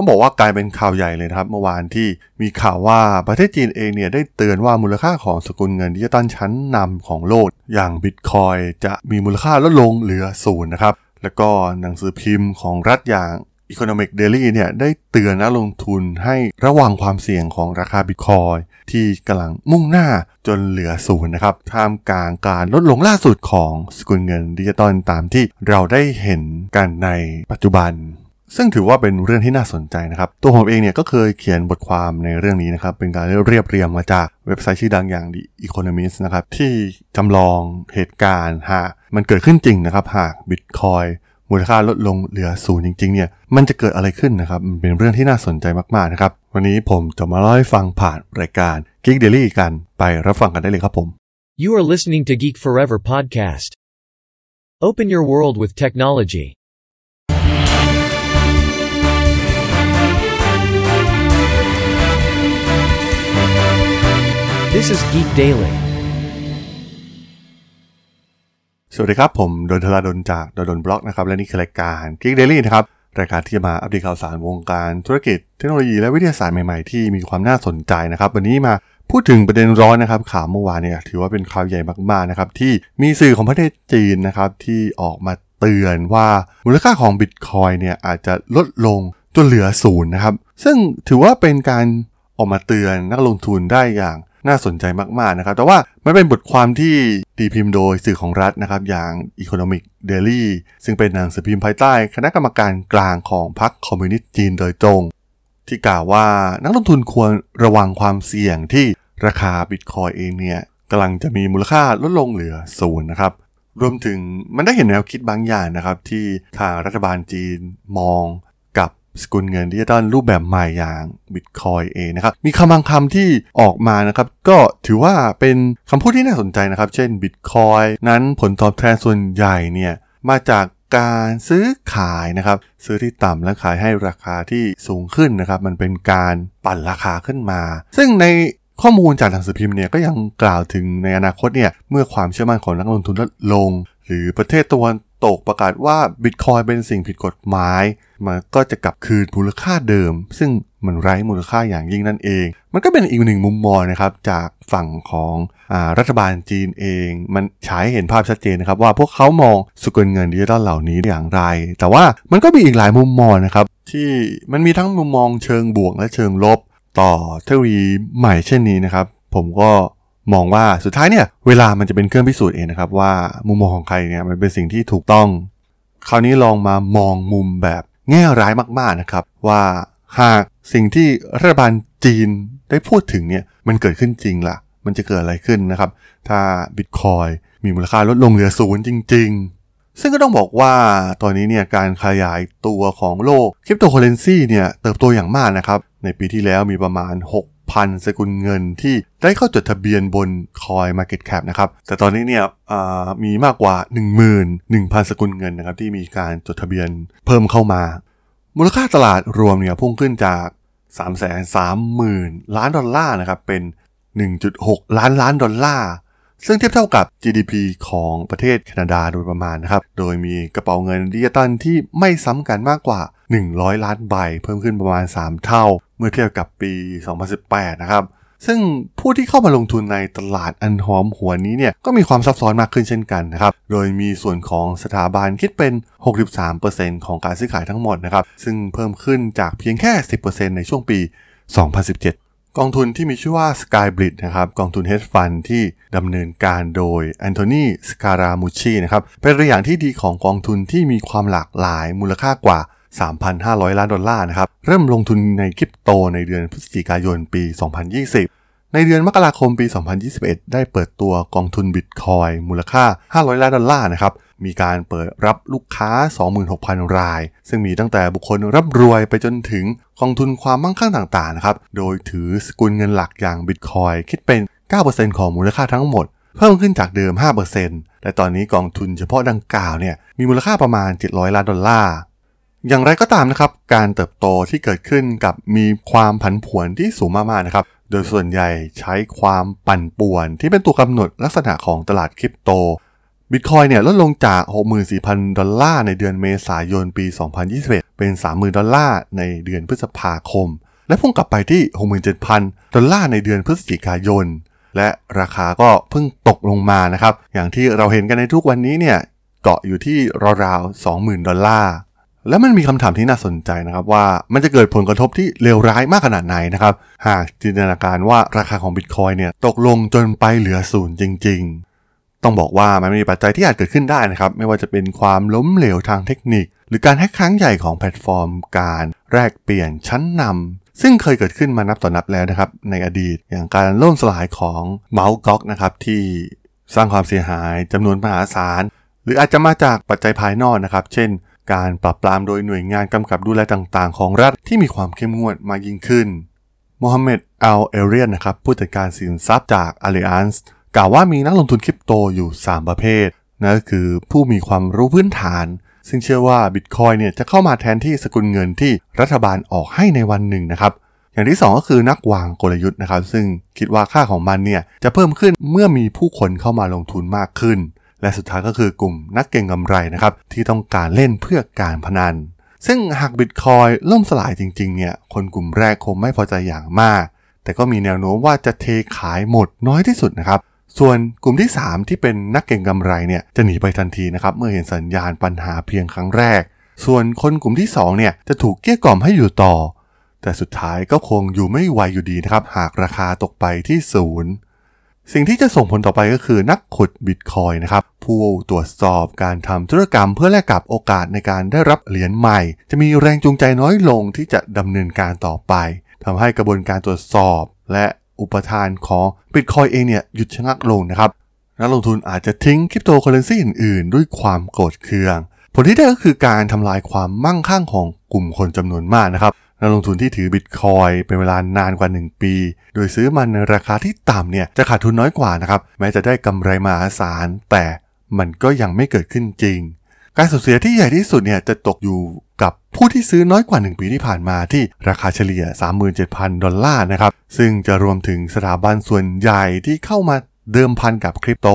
ต้องบอกว่ากลายเป็นข่าวใหญ่เลยครับ เมื่อวานที่มีข่าวว่าประเทศจีนเองเนี่ยได้เตือนว่ามูลค่าของสกุลเงินดิจิตอลชั้นนำของโลก อย่างบิตคอยน์จะมีมูลค่าลดลงเหลือศูนย์นะครับ แล้วก็หนังสือพิมพ์ของรัฐอย่าง Economic Daily เนี่ยได้เตือนนักลงทุนให้ระวังความเสี่ยงของราคาบิตคอยน์ที่กำลังมุ่งหน้าจนเหลือศูนย์นะครับท่ามกลางการลดลงล่าสุดของสกุลเงินดิจิตอลตามที่เราได้เห็นกันในปัจจุบัน ซึ่งถือว่าเป็นเรื่องที่น่าสนใจนะครับ ตัวผมเองเนี่ยก็เคยเขียนบทความในเรื่องนี้นะครับ เป็นการเรียบเรียงมาจากเว็บไซต์ชื่อดังอย่าง The Economist นะครับ ที่จำลองเหตุการณ์หากมันเกิดขึ้นจริงนะครับ หากบิตคอยมูลค่าลดลงเหลือศูนย์จริงๆเนี่ยมันจะเกิดอะไรขึ้นนะครับ มันเป็นเรื่องที่น่าสนใจมากๆนะครับ วันนี้ผมจะมาเล่าให้ฟังผ่านรายการ Geek Daily กันไปรับฟังกันได้เลยครับผม You are listening to Geek Forever podcast. Open your world with technology. This is Geek Daily. สวัสดีครับ ผมดนทลาดนจากดนบล็อกนะครับ และนี่คือรายการ Geek Daily นะครับ รายการที่จะมาอัปเดตข่าวสารวงการธุรกิจเทคโนโลยีและวิทยาศาสตร์ใหม่ๆ ที่มีความน่าสนใจนะครับ วันนี้มาพูดถึงประเด็นร้อนนะครับข่าวเมื่อวานเนี่ยถือว่าเป็นข่าวใหญ่มากๆนะครับที่มีสื่อของประเทศจีนนะครับที่ออกมาเตือนว่ามูลค่าของบิตคอยเนี่ยอาจจะลดลงจนเหลือศูนย์นะครับซึ่งถือว่าเป็นการออกมาเตือนนักลงทุนได้อย่าง น่าสนใจมากๆนะครับ แต่ว่ามันเป็นบทความที่ตีพิมพ์โดยสื่อของรัฐนะครับ อย่าง Economic Daily ซึ่งเป็นหนังสือพิมพ์ภายใต้ คณะกรรมการกลางของพรรคคอมมิวนิสต์จีนโดยตรง ที่กล่าวว่านักลงทุนควรระวังความเสี่ยงที่ราคาบิตคอยน์เองเนี่ยกำลังจะมีมูลค่าลดลงเหลือศูนย์นะครับรวมถึงมันได้เห็นแนวคิดบางอย่างนะครับ ที่ทางรัฐบาลจีนมอง สกุลเงินดิจิตอลรูปแบบใหม่อย่างบิตคอยน์เองนะครับ มีคำบางคำที่ออกมานะครับ ก็ถือว่าเป็นคำพูดที่น่าสนใจนะครับ เช่นบิตคอยน์นั้นผลตอบแทนส่วนใหญ่เนี่ยมาจากการซื้อขายนะครับ ซื้อที่ต่ำและขายให้ราคาที่สูงขึ้นนะครับ มันเป็นการปั่นราคาขึ้นมา ซึ่งในข้อมูลจากหนังสือพิมพ์เนี่ยก็ยังกล่าวถึงในอนาคตเนี่ยเมื่อความเชื่อมั่นของนักลงทุนลดลง หรือประเทศตะวัน ตกประกาศว่าบิตคอยเป็นสิ่งผิดกฎหมาย มันก็จะกลับคืนมูลค่าเดิม ซึ่งมันไร้มูลค่าอย่างยิ่งนั่นเอง มันก็เป็นอีกหนึ่งมุมมองนะครับจากฝั่งของอรัฐบาลจีนเอง มันฉายเห็นภาพชัดเจนนะครับว่าพวกเขามองสกุลเงินดิจิตอลเหล่านี้อย่างไร แต่ว่ามันก็มีอีกหลายมุมมองนะครับที่มันมีทั้งมุมมองเชิงบวกและเชิงลบ ต่อเทคโนโลยีใหม่เช่นนี้นะครับ ผมก็ มองว่าสุดท้ายเนี่ยเวลามันจะเป็นเครื่องพิสูจน์เองนะครับว่ามุมมองของใครเนี่ยมันเป็นสิ่งที่ถูกต้อง คราวนี้ลองมามองมุมแบบแง่ร้ายมากๆนะครับ ว่าหากสิ่งที่รัฐบาลจีนได้พูดถึงเนี่ยมันเกิดขึ้นจริงล่ะ มันจะเกิดอะไรขึ้นนะครับ ถ้าบิตคอยมีมูลค่าลดลงเหลือศูนย์จริง ๆ ซึ่งก็ต้องบอกว่าตอนนี้เนี่ยการขยายตัวของโลกคริปโตเคอเรนซีเนี่ยเติบโตอย่างมากนะครับ ในปีที่แล้วมีประมาณ 6,000สกุลเงินที่ได้เข้าจดทะเบียนบน Coin Market Cap นะครับ แต่ตอนนี้เนี่ยมีมากกว่า 11,000 สกุลเงินนะครับที่มีการจดทะเบียนเพิ่มเข้ามา มูลค่าตลาดรวมเนี่ยพุ่งขึ้นจาก 330,000 ล้านดอลลาร์นะครับเป็น 1.6 ล้านล้านดอลลาร์ซึ่งเทียบเท่ากับ GDP ของประเทศแคนาดาโดยประมาณนะครับ โดยมีกระเป๋าเงินดิจิตอลที่ไม่ซ้ำกันมากกว่า 100 ล้านใบ เพิ่มขึ้นประมาณ 3 เท่า เมื่อเทียบกับปี 2018 นะครับ ซึ่งผู้ที่เข้ามาลงทุนในตลาดอันหอมหัวนี้เนี่ยก็มีความซับซ้อนมากขึ้นเช่นกันนะครับ โดยมีส่วนของสถาบันคิดเป็น 63%ของการซื้อขายทั้งหมดนะครับ ซึ่งเพิ่มขึ้นจากเพียงแค่ 10%ในช่วงปี 2017กองทุนที่มีชื่อว่า Sky b r i d นะครับกองทุน hedge fund ที่ดำเนินการโดยแอนโทนีสการามูชีนะครับเป็นตัวอย่างที่ดีของกองทุนที่มีความหลากหลายมูลค่ากว่า 3,500 ล้านดอลลาร์นะครับ เริ่มลงทุนในคริปโตในเดือนพฤศจิกายนปี 2020 ในเดือนมกราคมปี 2021 ได้เปิดตัวกองทุนบิตคอยมูลค่า 500 ล้านดอลลาร์นะครับ มีการเปิดรับลูกค้า 26,000 ราย ซึ่งมีตั้งแต่บุคคลร่ำรวยไปจนถึงกองทุนความมั่งคั่งต่างๆนะครับ โดยถือสกุลเงินหลักอย่างบิตคอยคิดเป็น 9%ของมูลค่าทั้งหมดเพิ่มขึ้นจากเดิม 5%และตอนนี้กองทุนเฉพาะดังกล่าวเนี่ยมีมูลค่าประมาณ 700 ล้านดอลลาร์ อย่างไรก็ตามนะครับการเติบโตที่เกิดขึ้นกับมีความผันผวนที่สูงมากๆนะครับ โดยส่วนใหญ่ใช้ความปั่นป่วน ที่เป็นตัวกำหนดลักษณะของตลาดคริปโตบิตคอยน์เนี่ยลดลงจาก 64,000 ดอลลาร์ในเดือนเมษายนปี 2021 เป็น 30,000 ดอลลาร์ในเดือนพฤษภาคม และพุ่งกลับไปที่ 67,000 ดอลลาร์ในเดือนพฤศจิกายน และราคาก็เพิ่งตกลงมานะครับ อย่างที่เราเห็นกันในทุกวันนี้เนี่ยเกาะอยู่ที่ราวๆ 20,000 ดอลลาร์ แล้วมันมีคำถามที่น่าสนใจนะครับว่ามันจะเกิดผลกระทบที่เลวร้ายมากขนาดไหนนะครับ หากจินตนาการว่าราคาของบิตคอยเนี่ยตกลงจนไปเหลือศูนย์จริง ๆ ต้องบอกว่ามันมีปัจจัยที่อาจเกิดขึ้นได้นะครับ ไม่ว่าจะเป็นความล้มเหลวทางเทคนิค หรือการแฮกครั้งใหญ่ของแพลตฟอร์ม การแลกเปลี่ยนชั้นนำซึ่งเคยเกิดขึ้นมานับต่อนับแล้วนะครับ ในอดีตอย่างการล่มสลายของเมาส์ก๊อกนะครับที่สร้างความเสียหายจำนวนมหาศาลหรืออาจจะมาจากปัจจัยภายนอกนะครับ เช่น การปรับปรามโดยหน่วยงานกำกับดูแลต่างๆ ของรัฐที่มีความเข้มงวดมากยิ่งขึ้นโมฮัมเหม็ดอัลเอเรียนนะครับผู้จัดการสินทรัพย์จาก Allianz กล่าวว่ามีนักลงทุนคริปโตอยู่ 3 ประเภทนั่นก็คือผู้มีความรู้พื้นฐาน ซึ่งเชื่อว่าบิตคอยเนี่ยจะเข้ามาแทนที่สกุลเงินที่รัฐบาลออกให้ในวันหนึ่งนะครับอย่างที่ 2 ก็คือนักวางกลยุทธ์นะครับ ซึ่งคิดว่าค่าของมันเนี่ยจะเพิ่มขึ้นเมื่อมีผู้คนเข้ามาลงทุนมากขึ้น และสุดท้ายก็คือกลุ่มนักเก็งกำไรนะครับที่ต้องการเล่นเพื่อการพนัน ซึ่งหากบิตคอยล่มสลายจริงๆเนี่ยคนกลุ่มแรกคงไม่พอใจอย่างมาก แต่ก็มีแนวโน้มว่าจะเทขายหมดน้อยที่สุดนะครับส่วนกลุ่มที่ 3 ที่เป็นนักเก็งกำไรเนี่ยจะหนีไปทันทีนะครับเมื่อเห็นสัญญาณปัญหาเพียงครั้งแรก ส่วนคนกลุ่มที่2เนี่ยจะถูกเกลี้ยกล่อมให้อยู่ต่อ แต่สุดท้ายก็คงอยู่ไม่ไหวอยู่ดีนะครับหากราคาตกไปที่ศูนย์ สิ่งที่จะส่งผลต่อไปก็คือนักขุดบิตคอยน์นะครับผู้ตรวจสอบการทำธุรกรรมเพื่อแลกกับโอกาสในการได้รับเหรียญใหม่ จะมีแรงจูงใจน้อยลงที่จะดำเนินการต่อไปทำให้กระบวนการตรวจสอบ และอุปทานของบิตคอยน์เองเนี่ยหยุดชะงักลงนะครับนักลงทุนอาจจะทิ้งคริปโตเคอเรนซีอื่นๆ ด้วยความโกรธเคือง ผลที่ได้ก็คือการทำลายความมั่งคั่งของกลุ่มคนจำนวนมากนะครับ นักลงทุนที่ถือบิตคอยน์เป็นเวลานานกว่า 1 ปี โดยซื้อมันในราคาที่ต่ำเนี่ยจะขาดทุนน้อยกว่านะครับ แม้จะได้กำไรมหาศาล แต่มันก็ยังไม่เกิดขึ้นจริง การสูญเสียที่ใหญ่ที่สุดเนี่ยจะตกอยู่กับผู้ที่ซื้อน้อยกว่า 1 ปีที่ผ่านมาที่ราคาเฉลี่ย 37,000 ดอลลาร์นะครับ ซึ่งจะรวมถึงสถาบันส่วนใหญ่ที่เข้ามาเดิมพันกับคริปโต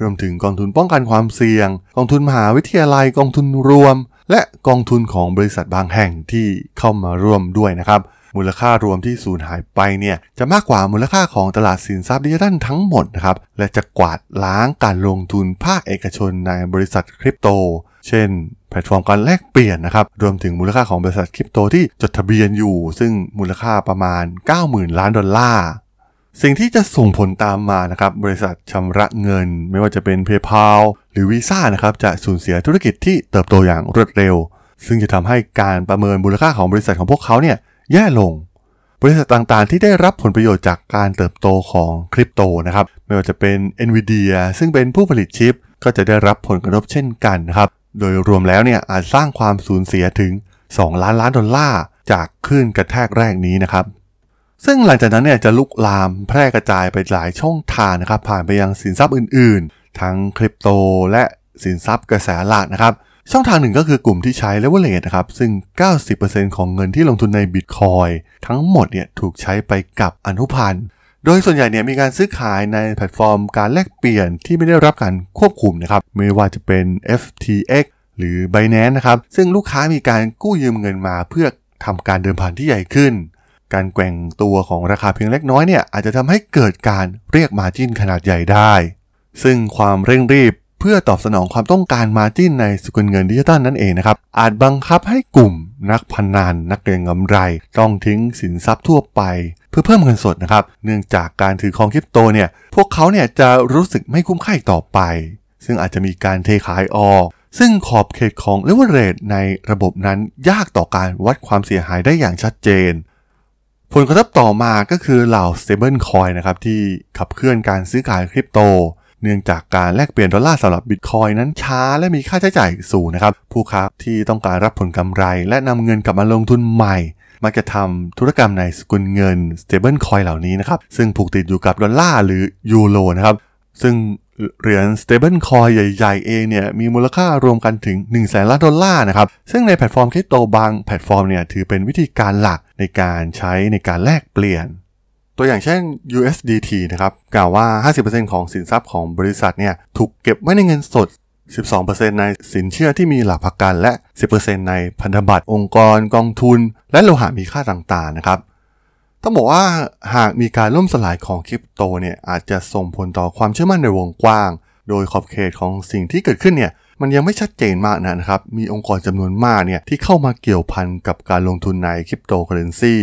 รวมถึงกองทุนป้องกันความเสี่ยง กองทุนมหาวิทยาลัย กองทุนรวม และกองทุนของบริษัทบางแห่งที่เข้ามาร่วมด้วยนะครับ มูลค่ารวมที่สูญหายไปเนี่ยจะมากกว่ามูลค่าของตลาดสินทรัพย์ดิจิทัลทั้งหมดนะครับและจะกวาดล้างการลงทุนภาคเอกชนในบริษัทคริปโต เช่น แพลตฟอร์มการแลกเปลี่ยนนะครับรวมถึงมูลค่าของบริษัทคริปโตที่จดทะเบียนอยู่ ซึ่งมูลค่าประมาณ 90,000 ล้านดอลลาร์ สิ่งที่จะส่งผลตามมานะครับบริษัทชำระเงิน ไม่ว่าจะเป็น PayPal หรือ Visa นะครับจะสูญเสียธุรกิจที่เติบโตอย่างรวดเร็ว ซึ่งจะทำให้การประเมินมูลค่าของบริษัทของพวกเขาเนี่ยแย่ลง บริษัทต่างๆ ที่ได้รับผลประโยชน์จากการเติบโตของคริปโตนะครับไม่ว่าจะเป็น NVIDIA ซึ่งเป็นผู้ผลิตชิป ก็จะได้รับผลกระทบเช่นกันนะครับโดยรวมแล้วเนี่ยอาจสร้างความสูญเสียถึง 2 ล้านล้านดอลลาร์จากคลื่นกระแทกแรกนี้นะครับ ซึ่งหลังจากนั้นเนี่ยจะลุกลามแพร่กระจายไปหลายช่องทางนะครับ ผ่านไปยังสินทรัพย์อื่นๆ ทั้งคริปโตและสินทรัพย์กระแสหลักนะครับ ช่องทางหนึ่งก็คือกลุ่มที่ใช้เลเวลเล e นะครับ ซึ่ง 90%ของเงินที่ลงทุนในบิตคอยน์ทั้งหมดเนี่ยถูกใช้ไปกับอนุพันธ์โดยส่วนใหญ่เนี่ยมีการซื้อขายในแพลตฟอร์มการแลกเปลี่ยนที่ไม่ได้รับการควบคุมนะครับ ไม่ว่าจะเป็น FTX หรือ Binance นะครับ ซึ่งลูกค้ามีการกู้ยืมเงินมาเพื่อทำการเดิมพันที่ใหญ่ขึ้น การแกว่งตัวของราคาเพียงเล็กน้อยเนี่ยอาจจะทำให้เกิดการเรียก margin ขนาดใหญ่ได้ ซึ่งความเร่งรีบเพื่อตอบสนองความต้องการ margin ในสกุลเงินดิจิตอลนั่นเองนะครับ อาจบังคับให้กลุ่มนักพนันนักเก็งกำไร ต้องทิ้งสินทรัพย์ทั่วไป เพื่อเพิ่มเงินสดนะครับ เนื่องจากการถือครองคริปโตเนี่ยพวกเขาเนี่ยจะรู้สึกไม่คุ้มค่าต่อไป ซึ่งอาจจะมีการเทขายออก ซึ่งขอบเขตของเลเวลเรทในระบบนั้นยากต่อการวัดความเสียหายได้อย่างชัดเจน ผลกระทบต่อมาก็คือเหล่า stable coin นะครับที่ขับเคลื่อนการซื้อขายคริปโต เนื่องจากการแลกเปลี่ยนดอลลาร์สำหรับบิตคอยน์นั้นช้าและมีค่าใช้จ่ายสูงนะครับ ผู้ค้าที่ต้องการรับผลกำไร และนำเงินกลับมาลงทุนใหม่ มักจะทำธุรกรรมในสกุลเงิน stable coin เหล่านี้นะครับ ซึ่งผูกติดอยู่กับดอลลาร์หรือยูโรนะครับซึ่ง เหรียญ stable coin ใหญ่ ๆ เองเนี่ยมีมูลค่ารวมกันถึง1แสนล้านดอลลาร์นะครับ ซึ่งในแพลตฟอร์มคริปโตบางแพลตฟอร์มเนี่ยถือเป็นวิธีการหลักในการใช้ในการแลกเปลี่ยน ตัวอย่างเช่น USDT นะครับกล่าวว่า 50%ของสินทรัพย์ของบริษัทเนี่ยถูกเก็บไว้ในเงินสด 12%ในสินเชื่อที่มีหลักประกันและ 10%ในพันธบัตรองค์กรกองทุน และโลหะมีค่าต่างๆนะครับ ต้องบอกว่าหากมีการล่มสลายของคริปโตเนี่ยอาจจะส่งผลต่อความเชื่อมั่นในวงกว้าง โดยขอบเขตของสิ่งที่เกิดขึ้นเนี่ยมันยังไม่ชัดเจนมากนะครับ มีองค์กรจำนวนมากเนี่ยที่เข้ามาเกี่ยวพันกับการลงทุนในคริปโตเคอเรนซี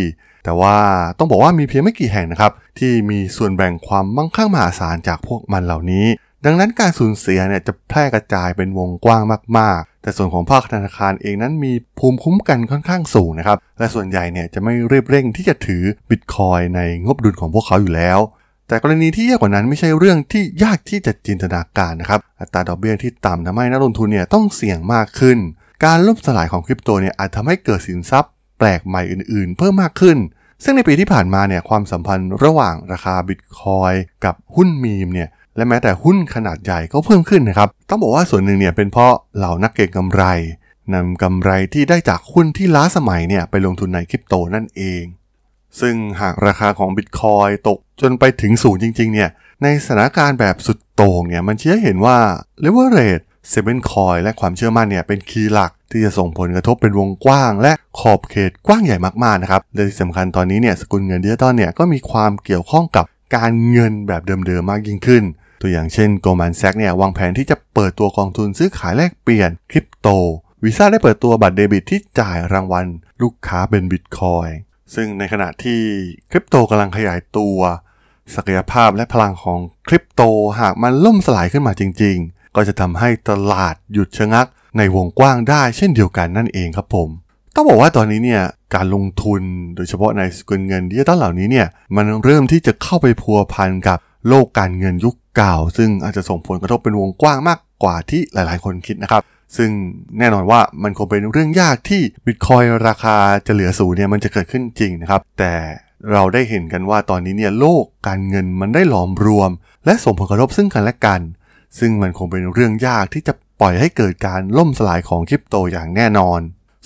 แต่ว่าต้องบอกว่ามีเพียงไม่กี่แห่งนะครับ ที่มีส่วนแบ่งความมั่งคั่งมหาศาลจากพวกมันเหล่านี้ ดังนั้นการสูญเสียเนี่ยจะแพร่กระจายเป็นวงกว้างมาก แต่ส่วนของภาคธนาคารเองนั้นมีภูมิคุ้มกันค่อนข้างสูงนะครับ และส่วนใหญ่เนี่ยจะไม่รีบเร่งที่จะถือบิตคอยในงบดุลของพวกเขาอยู่แล้ว แต่กรณีที่ยากกว่านั้นไม่ใช่เรื่องที่ยากที่จะจินตนาการนะครับ อัตราดอกเบี้ยที่ต่ำทำให้นักลงทุนเนี่ยต้องเสี่ยงมากขึ้น การล่มสลายของคริปโตเนี่ยอาจทำให้เกิดสินทรัพย์ แปลกใหม่อื่นๆ เพิ่มมากขึ้น ซึ่งในปีที่ผ่านมาเนี่ยความสัมพันธ์ระหว่างราคาบิตคอยกับหุ้นมีมเนี่ย และแม้แต่หุ้นขนาดใหญ่ก็เพิ่มขึ้นนะครับ ต้องบอกว่าส่วนหนึ่งเนี่ยเป็นเพราะเหล่านักเก็งกำไรนำกำไรที่ได้จากหุ้นที่ล้าสมัยเนี่ยไปลงทุนในคริปโตนั่นเอง ซึ่งหากราคาของบิตคอยตกจนไปถึงศูนย์จริงๆเนี่ย ในสถานการณ์แบบสุดโต่งเนี่ยมันเชื่อเห็นว่า leverage เซเว่นคอยและความเชื่อมั่นเนี่ยเป็น key หลักที่จะส่งผลกระทบเป็นวงกว้าง และขอบเขตกว้างใหญ่มากๆนะครับและที่สำคัญตอนนี้เนี่ยสกุลเงินดิจิตอลเนี่ยก็มีความเกี่ยวข้องกับการเงินแบบเดิมๆมากยิ่งขึ้น ตัวอย่างเช่น Goldman Sachs เนี่ยวางแผนที่จะเปิดตัวกองทุนซื้อขายแลกเปลี่ยนคริปโตวีซ่าได้เปิดตัวบัตรเดบิตที่จ่ายรางวัลลูกค้าเป็นบิตคอยน์ซึ่งในขณะที่คริปโตกำลังขยายตัว ศักยภาพและพลังของคริปโตหากมันล่มสลายขึ้นมาจริง ๆ ก็จะทำให้ตลาดหยุดชะงักในวงกว้างได้เช่นเดียวกันนั่นเองครับผม ต้องบอกว่าตอนนี้เนี่ยการลงทุนโดยเฉพาะในสกุลเงินดิจิตอลเหล่านี้เนี่ยมันเริ่มที่จะเข้าไปพัวพันกับ โลกการเงินยุคเก่า ซึ่งอาจจะส่งผลกระทบเป็นวงกว้างมากกว่าที่หลายๆ คนคิดนะครับ ซึ่งแน่นอนว่ามันคงเป็นเรื่องยากที่บิตคอยราคาจะเหลือศูนย์เนี่ยมันจะเกิดขึ้นจริงนะครับ แต่เราได้เห็นกันว่าตอนนี้เนี่ยโลกการเงินมันได้หลอมรวม และส่งผลกระทบซึ่งกันและกัน ซึ่งมันคงเป็นเรื่องยากที่จะปล่อยให้เกิดการล่มสลายของคริปโตอย่างแน่นอน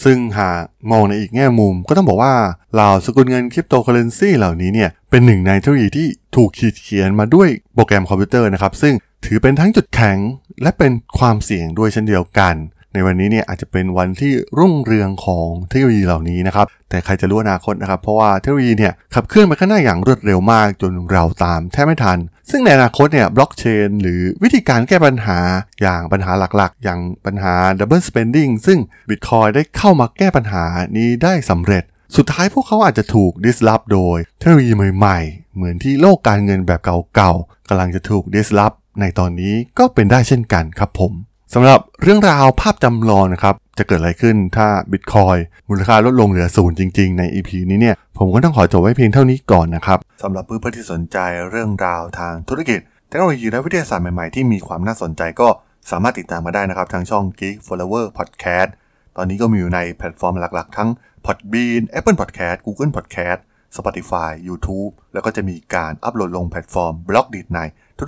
ซึ่งหากมองในอีกแง่มุมก็ต้องบอกว่าเหล่าสกุลเงินคริปโตเคอเรนซีเหล่านี้เนี่ยเป็นหนึ่งในเทคโนโลยีที่ถูกขีดเขียนมาด้วยโปรแกรมคอมพิวเตอร์นะครับ ซึ่งถือเป็นทั้งจุดแข็งและเป็นความเสี่ยงด้วยเช่นเดียวกัน ในวันนี้เนี่ยอาจจะเป็นวันที่รุ่งเรืองของเทคโนโลยีเหล่านี้นะครับ แต่ใครจะรู้อนาคตนะครับ เพราะว่าเทคโนโลยีเนี่ยขับเคลื่อนไปข้างหน้าอย่างรวดเร็วมากจนเราตามแทบไม่ทัน ซึ่งในอนาคตเนี่ยบล็อกเชนหรือวิธีการแก้ปัญหาอย่างปัญหาหลักๆ อย่างปัญหา Double Spending ซึ่ง Bitcoin ได้เข้ามาแก้ปัญหานี้ได้สำเร็จสุดท้ายพวกเขาอาจจะถูก disrupt โดยเทคโนโลยีใหม่ๆ เหมือนที่โลกการเงินแบบเก่าๆกำลังจะถูก disrupt ในตอนนี้ก็เป็นได้เช่นกันครับผม สำหรับเรื่องราวภาพจำลองนะครับ จะเกิดอะไรขึ้นถ้าบิตคอยน์มูลค่าลดลงเหลือศูนย์จริงๆ ใน EP นี้เนี่ย ผมก็ต้องขอจบไว้เพียงเท่านี้ก่อนนะครับสำหรับเพื่อนๆที่สนใจเรื่องราวทางธุรกิจ เทคโนโลยีและวิทยาศาสตร์ใหม่ๆ ที่มีความน่าสนใจก็สามารถติดตามมาได้นะครับ ทางช่อง Geek Forever Podcast ตอนนี้ก็มีอยู่ในแพลตฟอร์มหลักๆ ทั้ง Podbean Apple Podcast Google Podcast Spotify YouTube แล้วก็จะมีการอัปโหลดลงแพลตฟอร์ม Blockdit ใน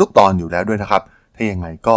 ทุกๆ ตอนอยู่แล้วด้วยนะครับ ถ้ายังไงก็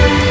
Thank you.